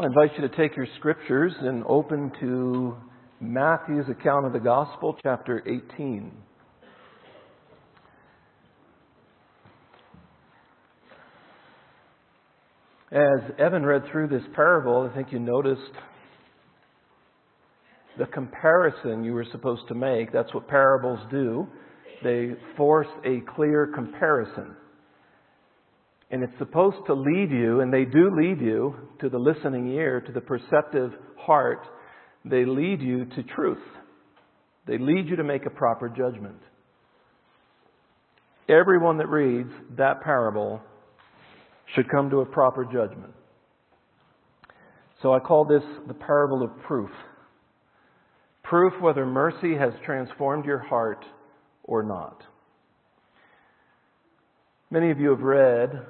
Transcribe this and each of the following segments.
I invite you to take your scriptures and open to Matthew's account of the Gospel, chapter 18. As Evan read through this parable, I think you noticed the comparison you were supposed to make. That's what parables do. They force a clear comparison. And it's supposed to lead you, and they do lead you to the listening ear, to the perceptive heart. They lead you to truth. They lead you to make a proper judgment. Everyone that reads that parable should come to a proper judgment. So I call this the parable of proof. Proof whether mercy has transformed your heart or not. Many of you have read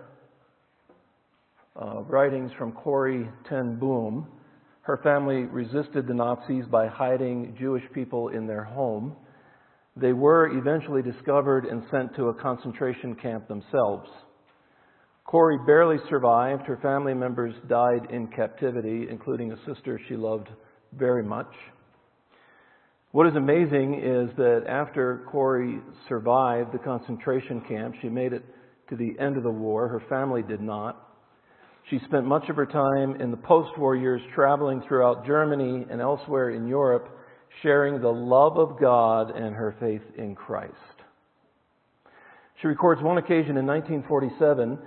uh, writings from Corrie ten Boom. Her family resisted the Nazis by hiding Jewish people in their home. They were eventually discovered and sent to a concentration camp themselves. Corrie barely survived. Her family members died in captivity, including a sister she loved very much. What is amazing is that after Corrie survived the concentration camp, she made it to the end of the war. Her family did not. She spent much of her time in the post war years traveling throughout Germany and elsewhere in Europe, sharing the love of God and her faith in Christ. She records one occasion in 1947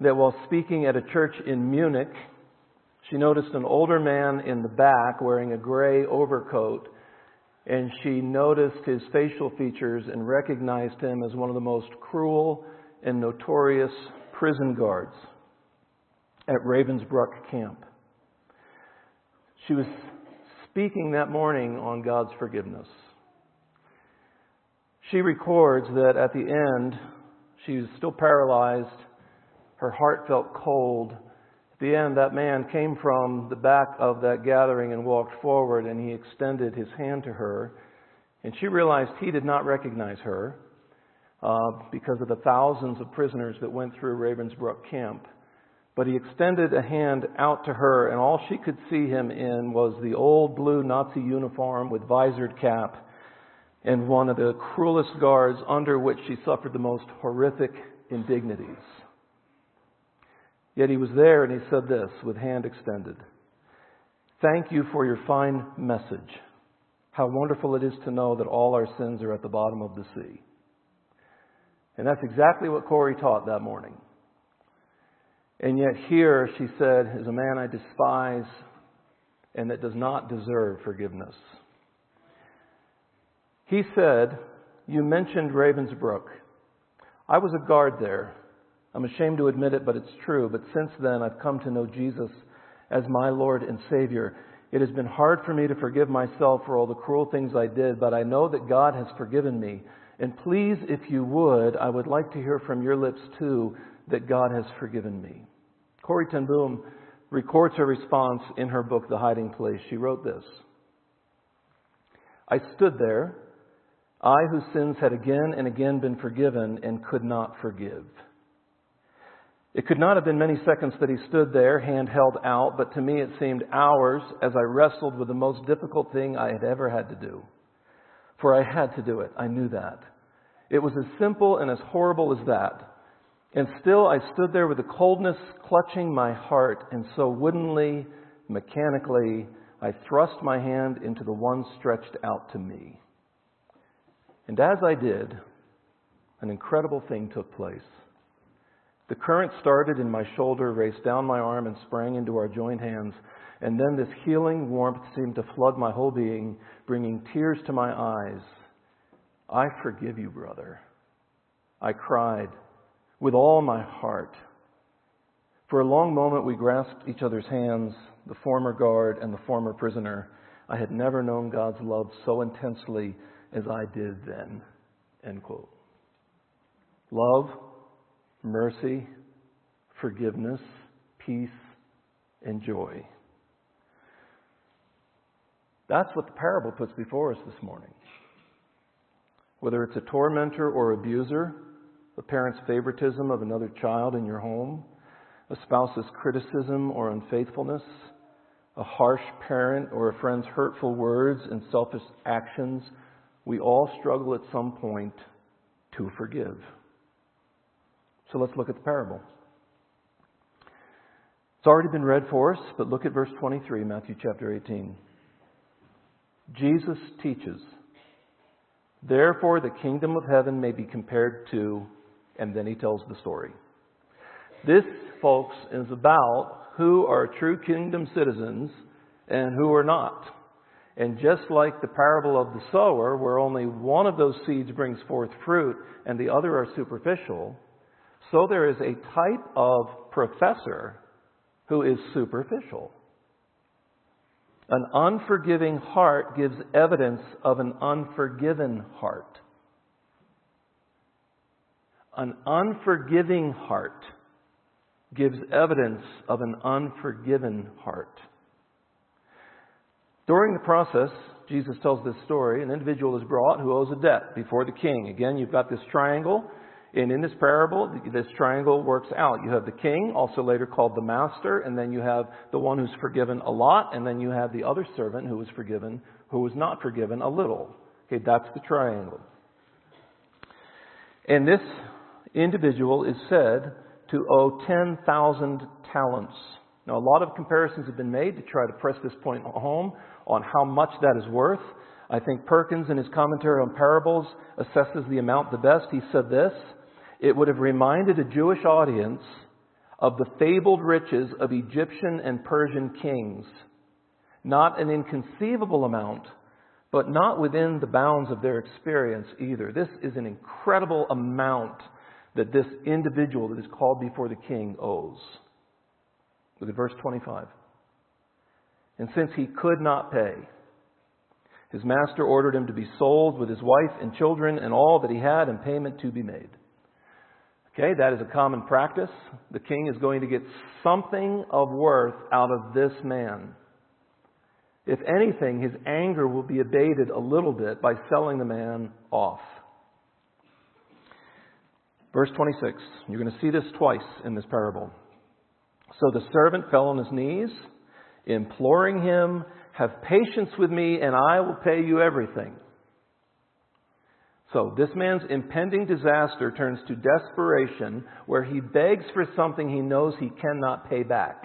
that while speaking at a church in Munich, she noticed an older man in the back wearing a gray overcoat, and she noticed his facial features and recognized him as one of the most cruel and notorious prison guards at Ravensbrück camp. She was speaking that morning on God's forgiveness. She records that at the end, she was still paralyzed. Her heart felt cold. At the end, that man came from the back of that gathering and walked forward, and he extended his hand to her. And she realized he did not recognize her uh, because of the thousands of prisoners that went through Ravensbrück camp. But he extended a hand out to her, and all she could see him in was the old blue Nazi uniform with visored cap and one of the cruelest guards under which she suffered the most horrific indignities. Yet he was there and he said this with hand extended Thank you for your fine message. How wonderful it is to know that all our sins are at the bottom of the sea. And that's exactly what Corrie taught that morning. And yet, here, she said, is a man I despise and that does not deserve forgiveness. He said, You mentioned Ravensbrück. I was a guard there. I'm ashamed to admit it, but it's true. But since then, I've come to know Jesus as my Lord and Savior. It has been hard for me to forgive myself for all the cruel things I did, but I know that God has forgiven me. And please, if you would, I would like to hear from your lips too that God has forgiven me. Corrie ten Boom records her response in her book, The Hiding Place. She wrote this I stood there, I whose sins had again and again been forgiven and could not forgive. It could not have been many seconds that he stood there, hand held out, but to me it seemed hours as I wrestled with the most difficult thing I had ever had to do. For I had to do it. I knew that. It was as simple and as horrible as that. And still I stood there with the coldness clutching my heart, and so woodenly, mechanically, I thrust my hand into the one stretched out to me. And as I did, an incredible thing took place. The current started in my shoulder, raced down my arm, and sprang into our joined hands. And then this healing warmth seemed to flood my whole being, bringing tears to my eyes. I forgive you, brother. I cried with all my heart. For a long moment, we grasped each other's hands, the former guard and the former prisoner. I had never known God's love so intensely as I did then. End quote. Love, mercy, forgiveness, peace, and joy. That's what the parable puts before us this morning. Whether it's a tormentor or abuser, a parent's favoritism of another child in your home, a spouse's criticism or unfaithfulness, a harsh parent or a friend's hurtful words and selfish actions, we all struggle at some point to forgive. So let's look at the parable. It's already been read for us, but look at verse 23, Matthew chapter 18. Jesus teaches, Therefore the kingdom of heaven may be compared to, and then he tells the story. This, folks, is about who are true kingdom citizens and who are not. And just like the parable of the sower, where only one of those seeds brings forth fruit and the other are superficial, so there is a type of professor who is superficial. An unforgiving heart gives evidence of an unforgiven heart. An unforgiving heart gives evidence of an unforgiven heart. During the process, Jesus tells this story. An individual is brought who owes a debt before the king. Again, you've got this triangle. And in this parable, this triangle works out. You have the king, also later called the master, and then you have the one who's forgiven a lot, and then you have the other servant who was forgiven, who was not forgiven a little. Okay, that's the triangle. And this individual is said to owe 10,000 talents. Now, a lot of comparisons have been made to try to press this point home on how much that is worth. I think Perkins, in his commentary on parables, assesses the amount the best. He said this it would have reminded a Jewish audience of the fabled riches of Egyptian and Persian kings. Not an inconceivable amount, but not within the bounds of their experience either. This is an incredible amount that this individual that is called before the king owes. Look at verse 25. And since he could not pay, his master ordered him to be sold with his wife and children and all that he had and payment to be made. Okay, that is a common practice. The king is going to get something of worth out of this man. If anything, his anger will be abated a little bit by selling the man off. Verse 26. You're going to see this twice in this parable. So the servant fell on his knees, imploring him, Have patience with me, and I will pay you everything. So this man's impending disaster turns to desperation where he begs for something he knows he cannot pay back.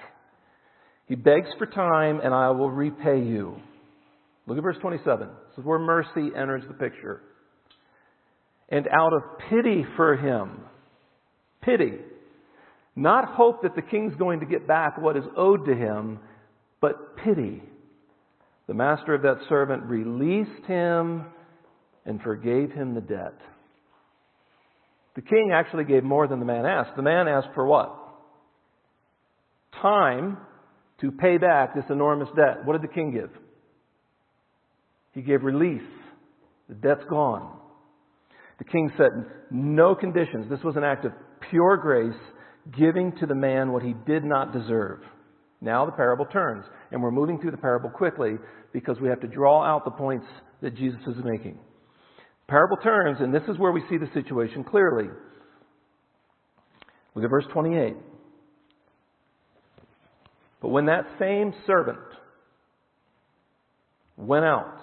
He begs for time and I will repay you. Look at verse 27. This is where mercy enters the picture. And out of pity for him, pity, not hope that the king's going to get back what is owed to him, but pity. The master of that servant released him and forgave him the debt. The king actually gave more than the man asked. The man asked for what? Time to pay back this enormous debt. What did the king give? He gave release. The debt's gone. The king set no conditions. This was an act of pure grace, giving to the man what he did not deserve. Now the parable turns, and we're moving through the parable quickly because we have to draw out the points that Jesus is making. Parable turns, and this is where we see the situation clearly. Look at verse 28. But when that same servant went out,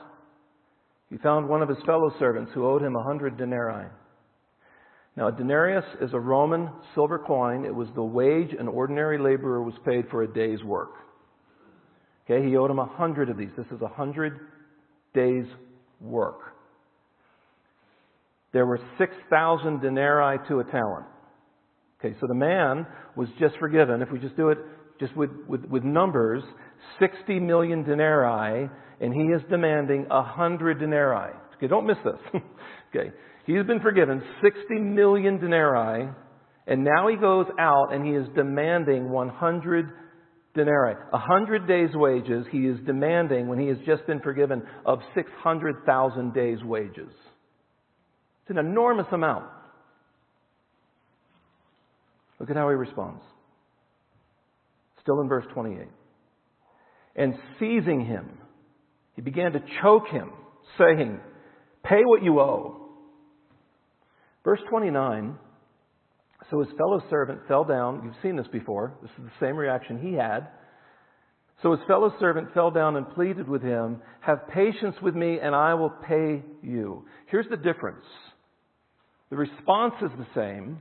he found one of his fellow servants who owed him a hundred denarii. Now, a denarius is a Roman silver coin. It was the wage an ordinary laborer was paid for a day's work. Okay, he owed him a hundred of these. This is a hundred days' work. There were 6,000 denarii to a talent. Okay, so the man was just forgiven. If we just do it just with, with, with numbers, 60 million denarii, and he is demanding 100 denarii. Okay, don't miss this. okay, he's been forgiven 60 million denarii, and now he goes out and he is demanding 100 denarii. 100 days' wages he is demanding when he has just been forgiven of 600,000 days' wages. It's an enormous amount. Look at how he responds. Still in verse 28. And seizing him, he began to choke him, saying, Pay what you owe. Verse 29 So his fellow servant fell down. You've seen this before. This is the same reaction he had. So his fellow servant fell down and pleaded with him, Have patience with me, and I will pay you. Here's the difference the response is the same,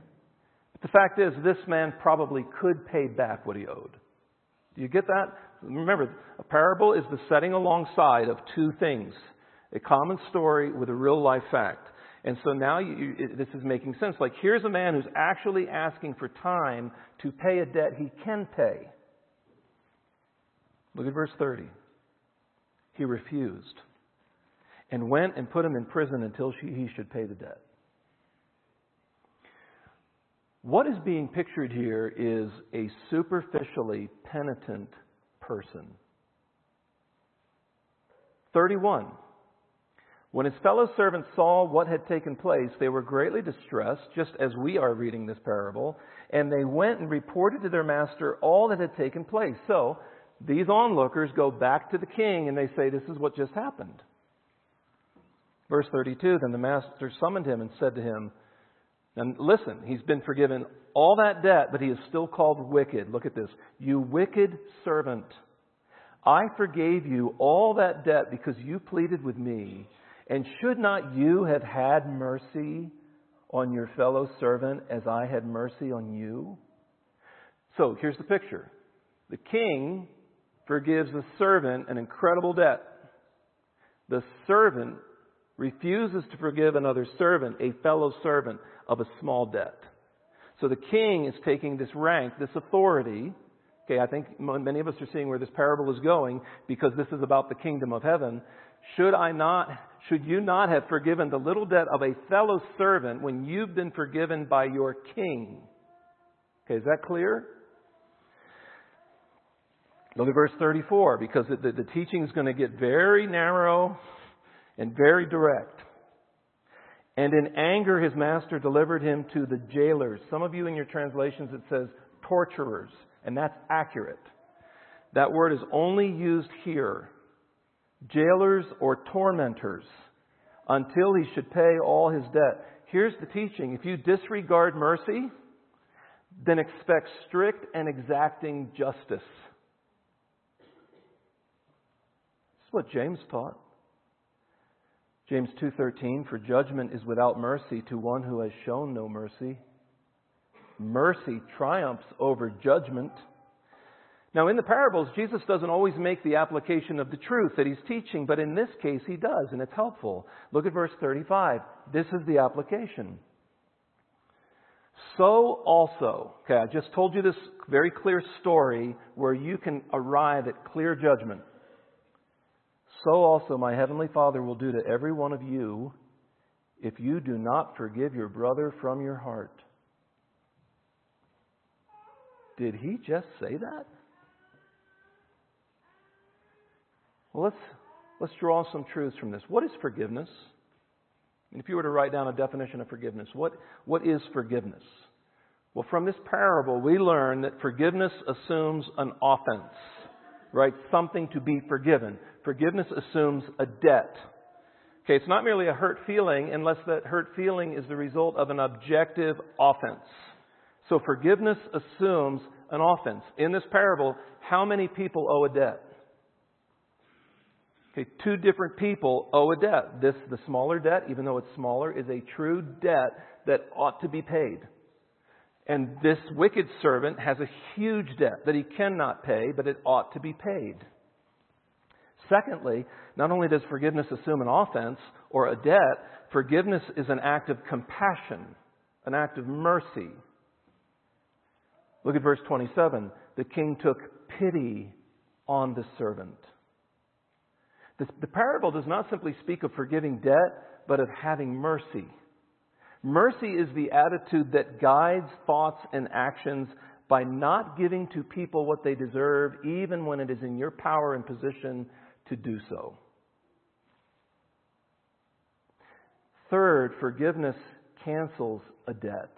but the fact is, this man probably could pay back what he owed. Do you get that? Remember, a parable is the setting alongside of two things a common story with a real life fact. And so now you, this is making sense. Like, here's a man who's actually asking for time to pay a debt he can pay. Look at verse 30. He refused and went and put him in prison until she, he should pay the debt. What is being pictured here is a superficially penitent person. 31. When his fellow servants saw what had taken place, they were greatly distressed, just as we are reading this parable, and they went and reported to their master all that had taken place. So, these onlookers go back to the king and they say, This is what just happened. Verse 32 Then the master summoned him and said to him, And listen, he's been forgiven all that debt, but he is still called wicked. Look at this. You wicked servant. I forgave you all that debt because you pleaded with me. And should not you have had mercy on your fellow servant as I had mercy on you? So here's the picture. The king forgives the servant an incredible debt. The servant refuses to forgive another servant, a fellow servant, of a small debt. So the king is taking this rank, this authority. Okay, I think many of us are seeing where this parable is going because this is about the kingdom of heaven. Should I not, should you not have forgiven the little debt of a fellow servant when you've been forgiven by your king? Okay, is that clear? Look at verse 34 because the, the, the teaching is going to get very narrow and very direct. And in anger, his master delivered him to the jailers. Some of you in your translations it says torturers, and that's accurate. That word is only used here. Jailers or tormentors until he should pay all his debt. Here's the teaching. If you disregard mercy, then expect strict and exacting justice. That's what James taught. James 2:13 for judgment is without mercy to one who has shown no mercy. Mercy triumphs over judgment. Now in the parables Jesus doesn't always make the application of the truth that he's teaching, but in this case he does and it's helpful. Look at verse 35. This is the application. So also, okay, I just told you this very clear story where you can arrive at clear judgment so also my heavenly Father will do to every one of you if you do not forgive your brother from your heart. Did he just say that? Well, let's, let's draw some truths from this. What is forgiveness? And if you were to write down a definition of forgiveness, what, what is forgiveness? Well, from this parable, we learn that forgiveness assumes an offense, right? Something to be forgiven. Forgiveness assumes a debt. Okay, it's not merely a hurt feeling unless that hurt feeling is the result of an objective offense. So forgiveness assumes an offense. In this parable, how many people owe a debt? Okay, two different people owe a debt. This, the smaller debt, even though it's smaller, is a true debt that ought to be paid. And this wicked servant has a huge debt that he cannot pay, but it ought to be paid. Secondly, not only does forgiveness assume an offense or a debt, forgiveness is an act of compassion, an act of mercy. Look at verse 27. The king took pity on the servant. The, the parable does not simply speak of forgiving debt, but of having mercy. Mercy is the attitude that guides thoughts and actions by not giving to people what they deserve, even when it is in your power and position to do so. Third, forgiveness cancels a debt.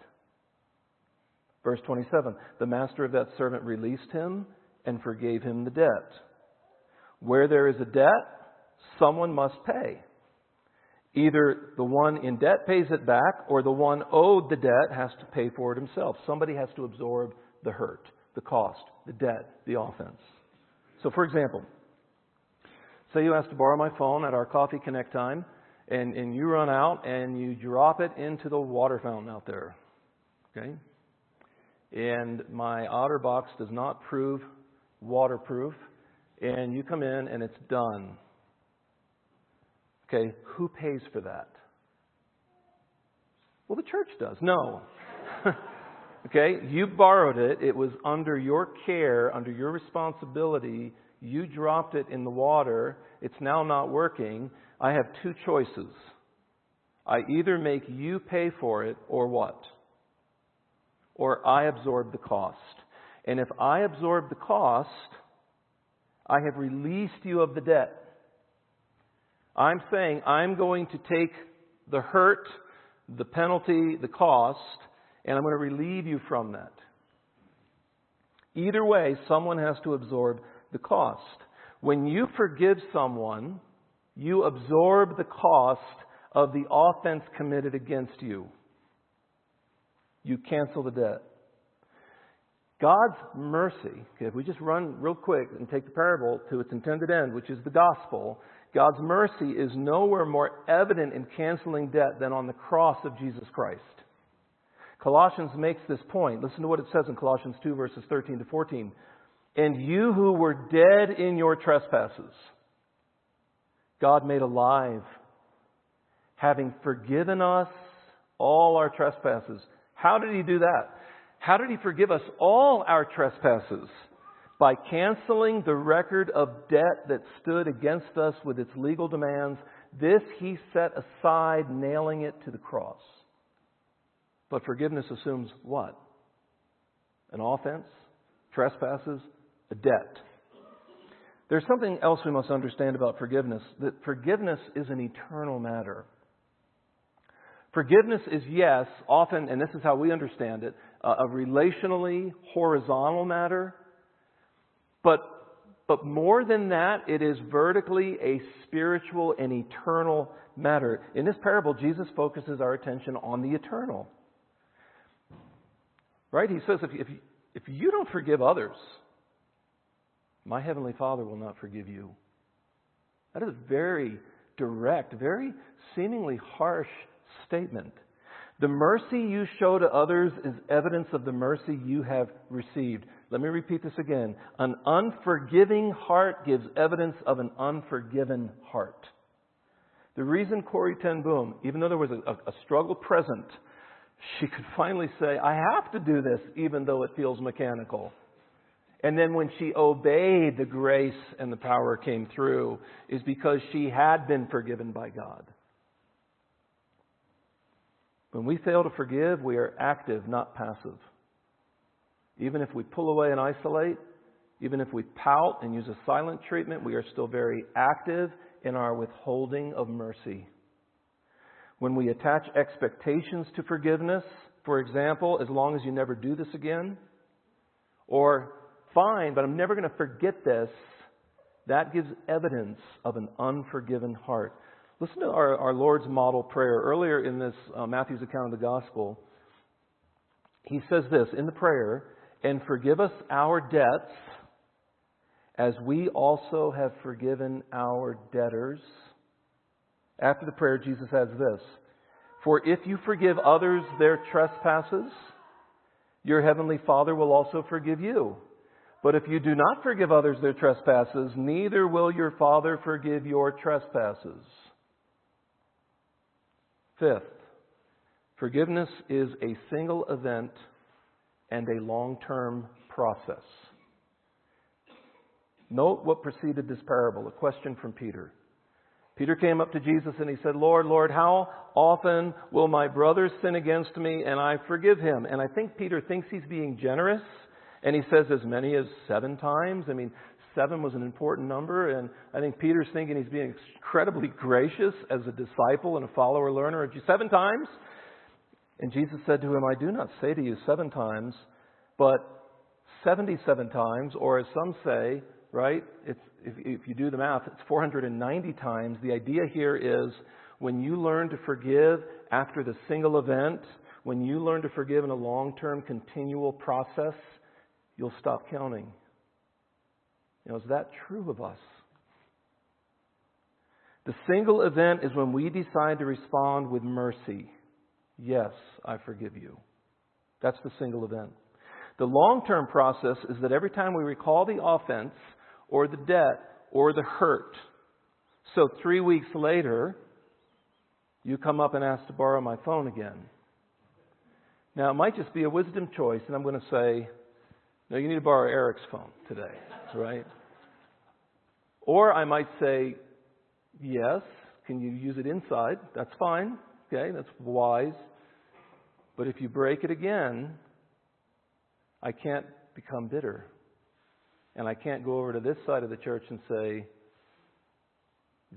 Verse 27 The master of that servant released him and forgave him the debt. Where there is a debt, someone must pay. Either the one in debt pays it back, or the one owed the debt has to pay for it himself. Somebody has to absorb the hurt, the cost, the debt, the offense. So, for example, say you ask to borrow my phone at our Coffee Connect time, and, and you run out and you drop it into the water fountain out there. Okay? And my OtterBox does not prove waterproof, and you come in and it's done. Okay, who pays for that? Well, the church does. No. okay, you borrowed it. It was under your care, under your responsibility. You dropped it in the water. It's now not working. I have two choices. I either make you pay for it or what? Or I absorb the cost. And if I absorb the cost, I have released you of the debt. I'm saying I'm going to take the hurt, the penalty, the cost, and I'm going to relieve you from that. Either way, someone has to absorb the cost. When you forgive someone, you absorb the cost of the offense committed against you. You cancel the debt. God's mercy, okay, if we just run real quick and take the parable to its intended end, which is the gospel, God's mercy is nowhere more evident in canceling debt than on the cross of Jesus Christ. Colossians makes this point. Listen to what it says in Colossians 2, verses 13 to 14. And you who were dead in your trespasses, God made alive, having forgiven us all our trespasses. How did He do that? How did He forgive us all our trespasses? By canceling the record of debt that stood against us with its legal demands. This he set aside, nailing it to the cross. But forgiveness assumes what? An offense, trespasses, a debt. There's something else we must understand about forgiveness that forgiveness is an eternal matter. Forgiveness is, yes, often, and this is how we understand it, a relationally horizontal matter but, but more than that, it is vertically a spiritual and eternal matter. In this parable, Jesus focuses our attention on the eternal. Right? He says, if, if, if you don't forgive others, my Heavenly Father will not forgive you. That is a very direct, very seemingly harsh statement. The mercy you show to others is evidence of the mercy you have received. Let me repeat this again. An unforgiving heart gives evidence of an unforgiven heart. The reason Corrie Ten Boom, even though there was a, a struggle present, she could finally say, I have to do this even though it feels mechanical. And then when she obeyed, the grace and the power came through, is because she had been forgiven by God. When we fail to forgive, we are active, not passive. Even if we pull away and isolate, even if we pout and use a silent treatment, we are still very active in our withholding of mercy. When we attach expectations to forgiveness, for example, as long as you never do this again, or fine, but I'm never going to forget this, that gives evidence of an unforgiven heart. Listen to our, our Lord's model prayer. Earlier in this uh, Matthew's account of the gospel, he says this in the prayer and forgive us our debts as we also have forgiven our debtors. After the prayer, Jesus adds this For if you forgive others their trespasses, your heavenly Father will also forgive you. But if you do not forgive others their trespasses, neither will your Father forgive your trespasses. Fifth, forgiveness is a single event and a long term process. Note what preceded this parable a question from Peter. Peter came up to Jesus and he said, Lord, Lord, how often will my brother sin against me and I forgive him? And I think Peter thinks he's being generous and he says as many as seven times. I mean, seven was an important number and I think Peter's thinking he's being incredibly gracious as a disciple and a follower learner. Seven times? And Jesus said to him, I do not say to you seven times, but 77 times, or as some say, right, if, if you do the math, it's 490 times. The idea here is when you learn to forgive after the single event, when you learn to forgive in a long term, continual process, you'll stop counting. You know, is that true of us? The single event is when we decide to respond with mercy. Yes, I forgive you. That's the single event. The long term process is that every time we recall the offense or the debt or the hurt, so three weeks later, you come up and ask to borrow my phone again. Now, it might just be a wisdom choice, and I'm going to say, no, you need to borrow Eric's phone today, right? Or I might say, yes, can you use it inside? That's fine. Okay, that's wise. But if you break it again, I can't become bitter. And I can't go over to this side of the church and say,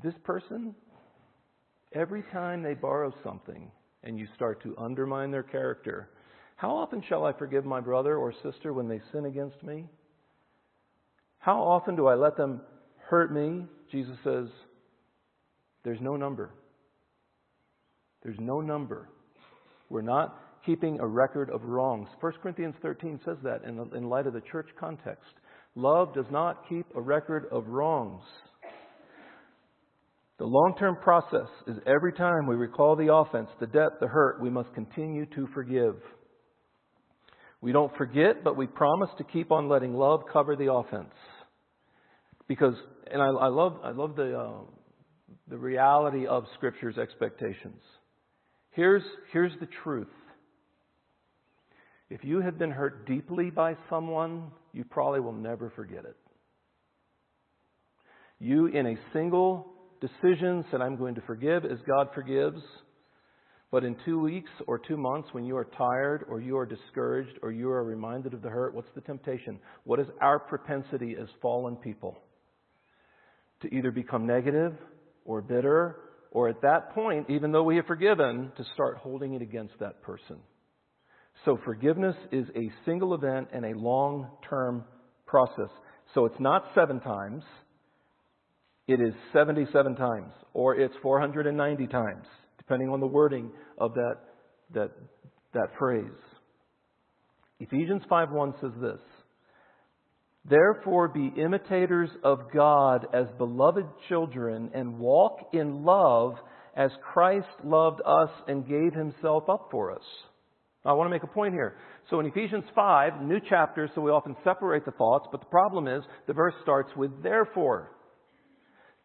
this person, every time they borrow something and you start to undermine their character, how often shall I forgive my brother or sister when they sin against me? How often do I let them hurt me? Jesus says, there's no number. There's no number. We're not keeping a record of wrongs. 1 Corinthians 13 says that in, in light of the church context. Love does not keep a record of wrongs. The long term process is every time we recall the offense, the debt, the hurt, we must continue to forgive. We don't forget, but we promise to keep on letting love cover the offense. Because, and I, I love, I love the, uh, the reality of Scripture's expectations. Here's, here's the truth. If you have been hurt deeply by someone, you probably will never forget it. You, in a single decision, said, I'm going to forgive as God forgives. But in two weeks or two months, when you are tired or you are discouraged or you are reminded of the hurt, what's the temptation? What is our propensity as fallen people? To either become negative or bitter, or at that point, even though we have forgiven, to start holding it against that person. So forgiveness is a single event and a long term process. So it's not seven times, it is 77 times, or it's 490 times, depending on the wording of that, that, that phrase. Ephesians 5:1 says this Therefore, be imitators of God as beloved children and walk in love as Christ loved us and gave himself up for us. I want to make a point here. So in Ephesians 5, new chapter, so we often separate the thoughts, but the problem is the verse starts with therefore.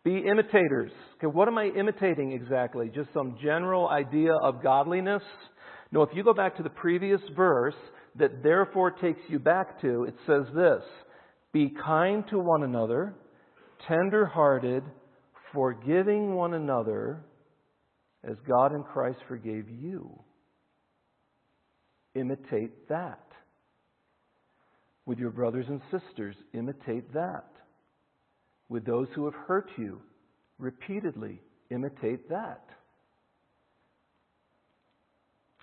Be imitators. Okay, what am I imitating exactly? Just some general idea of godliness? No, if you go back to the previous verse that therefore takes you back to, it says this be kind to one another, tender hearted, forgiving one another as God in Christ forgave you. Imitate that. With your brothers and sisters, imitate that. With those who have hurt you, repeatedly, imitate that.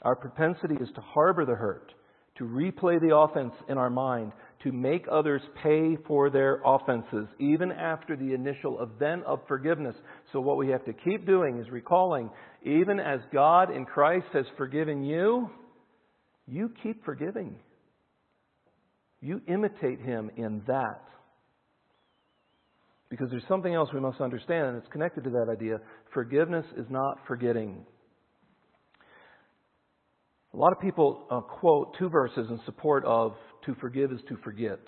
Our propensity is to harbor the hurt, to replay the offense in our mind, to make others pay for their offenses, even after the initial event of forgiveness. So, what we have to keep doing is recalling, even as God in Christ has forgiven you, you keep forgiving. You imitate Him in that. Because there's something else we must understand, and it's connected to that idea. Forgiveness is not forgetting. A lot of people uh, quote two verses in support of to forgive is to forget.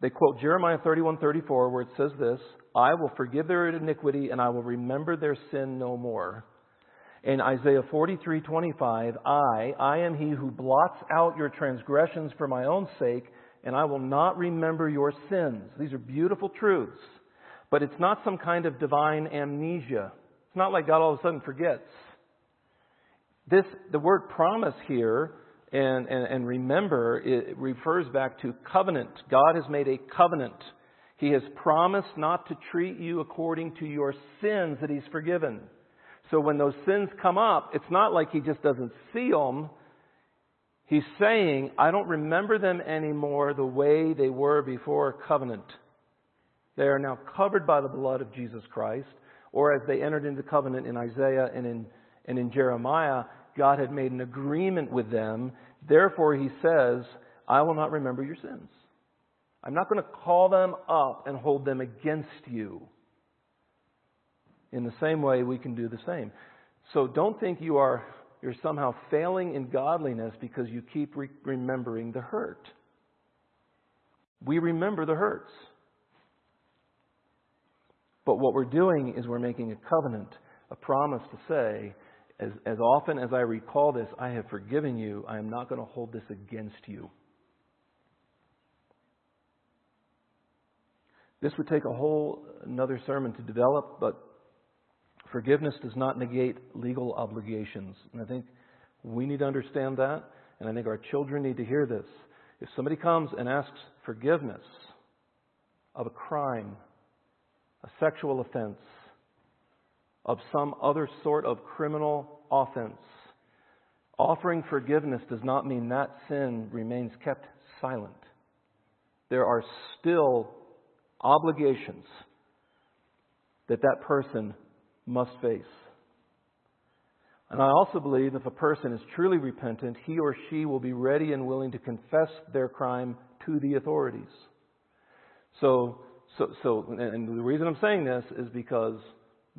They quote Jeremiah 31:34 where it says this, I will forgive their iniquity and I will remember their sin no more. In Isaiah 43:25, I, I am he who blots out your transgressions for my own sake and I will not remember your sins. These are beautiful truths. But it's not some kind of divine amnesia. It's not like God all of a sudden forgets. This, the word promise here and, and, and remember, it refers back to covenant. God has made a covenant. He has promised not to treat you according to your sins that He's forgiven. So when those sins come up, it's not like He just doesn't see them. He's saying, I don't remember them anymore the way they were before covenant. They are now covered by the blood of Jesus Christ, or as they entered into covenant in Isaiah and in, and in Jeremiah, God had made an agreement with them. Therefore, he says, I will not remember your sins. I'm not going to call them up and hold them against you. In the same way, we can do the same. So don't think you are you're somehow failing in godliness because you keep re- remembering the hurt. We remember the hurts. But what we're doing is we're making a covenant, a promise to say, as, as often as I recall this, I have forgiven you. I am not going to hold this against you. This would take a whole another sermon to develop, but forgiveness does not negate legal obligations. And I think we need to understand that, and I think our children need to hear this. If somebody comes and asks forgiveness of a crime, a sexual offense, of some other sort of criminal offense, offering forgiveness does not mean that sin remains kept silent. There are still obligations that that person must face. And I also believe if a person is truly repentant, he or she will be ready and willing to confess their crime to the authorities. So, so, so and the reason I'm saying this is because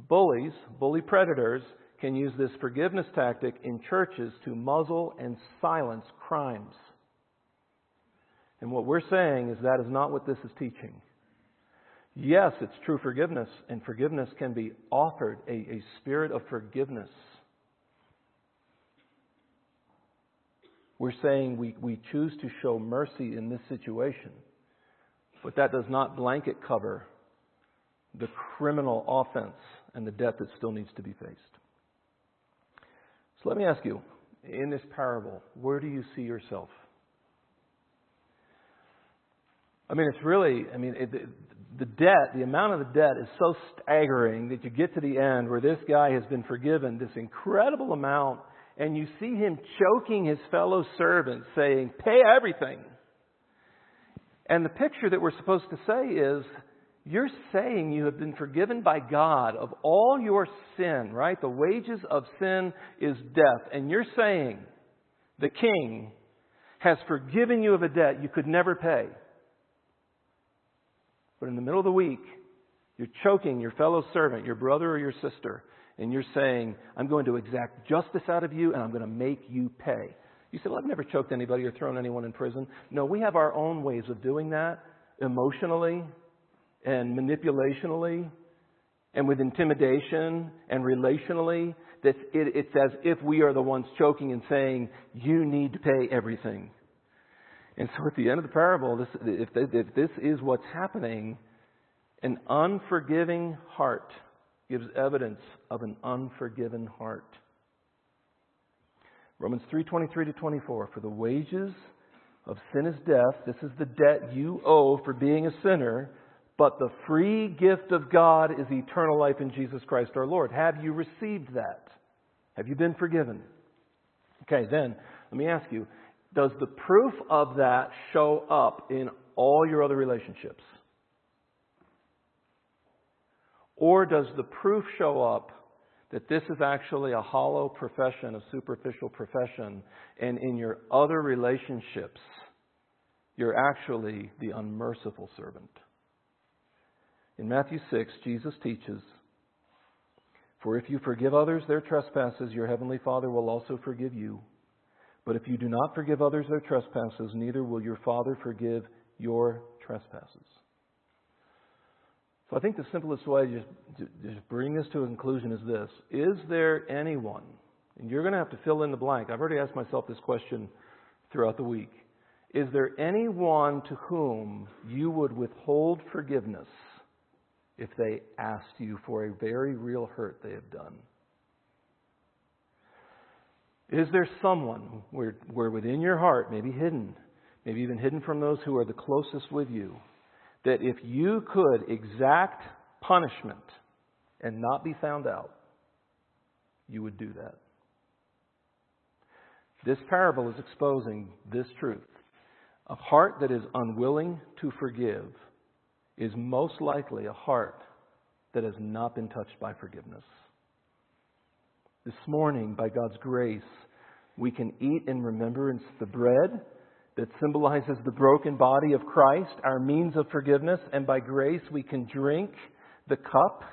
bullies, bully predators, can use this forgiveness tactic in churches to muzzle and silence crimes. And what we're saying is that is not what this is teaching. Yes, it's true forgiveness, and forgiveness can be offered, a, a spirit of forgiveness. We're saying we, we choose to show mercy in this situation, but that does not blanket cover the criminal offense and the debt that still needs to be faced. So let me ask you in this parable, where do you see yourself? I mean, it's really, I mean, it, the debt, the amount of the debt is so staggering that you get to the end where this guy has been forgiven this incredible amount, and you see him choking his fellow servants, saying, Pay everything. And the picture that we're supposed to say is, you're saying you have been forgiven by God of all your sin, right? The wages of sin is death. And you're saying the king has forgiven you of a debt you could never pay. But in the middle of the week, you're choking your fellow servant, your brother or your sister, and you're saying, I'm going to exact justice out of you and I'm going to make you pay. You say, Well, I've never choked anybody or thrown anyone in prison. No, we have our own ways of doing that emotionally and manipulationally and with intimidation and relationally. That it, it's as if we are the ones choking and saying, You need to pay everything. And so at the end of the parable, this, if, if this is what's happening, an unforgiving heart gives evidence of an unforgiven heart. Romans 3:23 to 24 for the wages of sin is death this is the debt you owe for being a sinner but the free gift of God is eternal life in Jesus Christ our Lord have you received that have you been forgiven okay then let me ask you does the proof of that show up in all your other relationships? Or does the proof show up that this is actually a hollow profession, a superficial profession, and in your other relationships, you're actually the unmerciful servant? In Matthew 6, Jesus teaches, For if you forgive others their trespasses, your heavenly Father will also forgive you. But if you do not forgive others their trespasses, neither will your Father forgive your trespasses. So I think the simplest way to just, just bring this to a conclusion is this Is there anyone, and you're going to have to fill in the blank. I've already asked myself this question throughout the week. Is there anyone to whom you would withhold forgiveness if they asked you for a very real hurt they have done? Is there someone where, where within your heart, maybe hidden, maybe even hidden from those who are the closest with you, that if you could exact punishment and not be found out, you would do that? This parable is exposing this truth. A heart that is unwilling to forgive is most likely a heart that has not been touched by forgiveness. This morning, by God's grace, we can eat in remembrance the bread that symbolizes the broken body of Christ, our means of forgiveness, and by grace we can drink the cup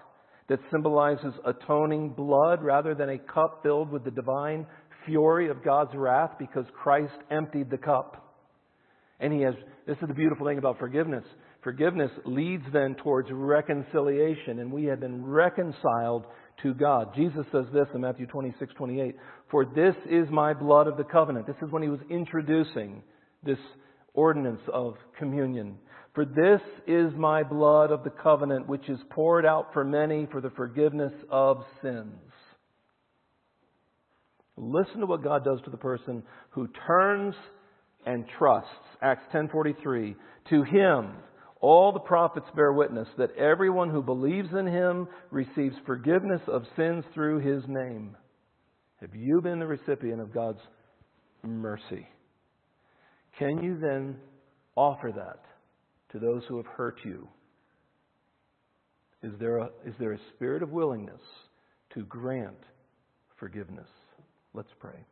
that symbolizes atoning blood rather than a cup filled with the divine fury of God's wrath because Christ emptied the cup. And he has, this is the beautiful thing about forgiveness. Forgiveness leads then towards reconciliation, and we have been reconciled to God. Jesus says this in Matthew 26, 28, For this is my blood of the covenant. This is when he was introducing this ordinance of communion. For this is my blood of the covenant, which is poured out for many for the forgiveness of sins. Listen to what God does to the person who turns and trusts. Acts 10:43. To him all the prophets bear witness that everyone who believes in him receives forgiveness of sins through his name. Have you been the recipient of God's mercy? Can you then offer that to those who have hurt you? Is there a, is there a spirit of willingness to grant forgiveness? Let's pray.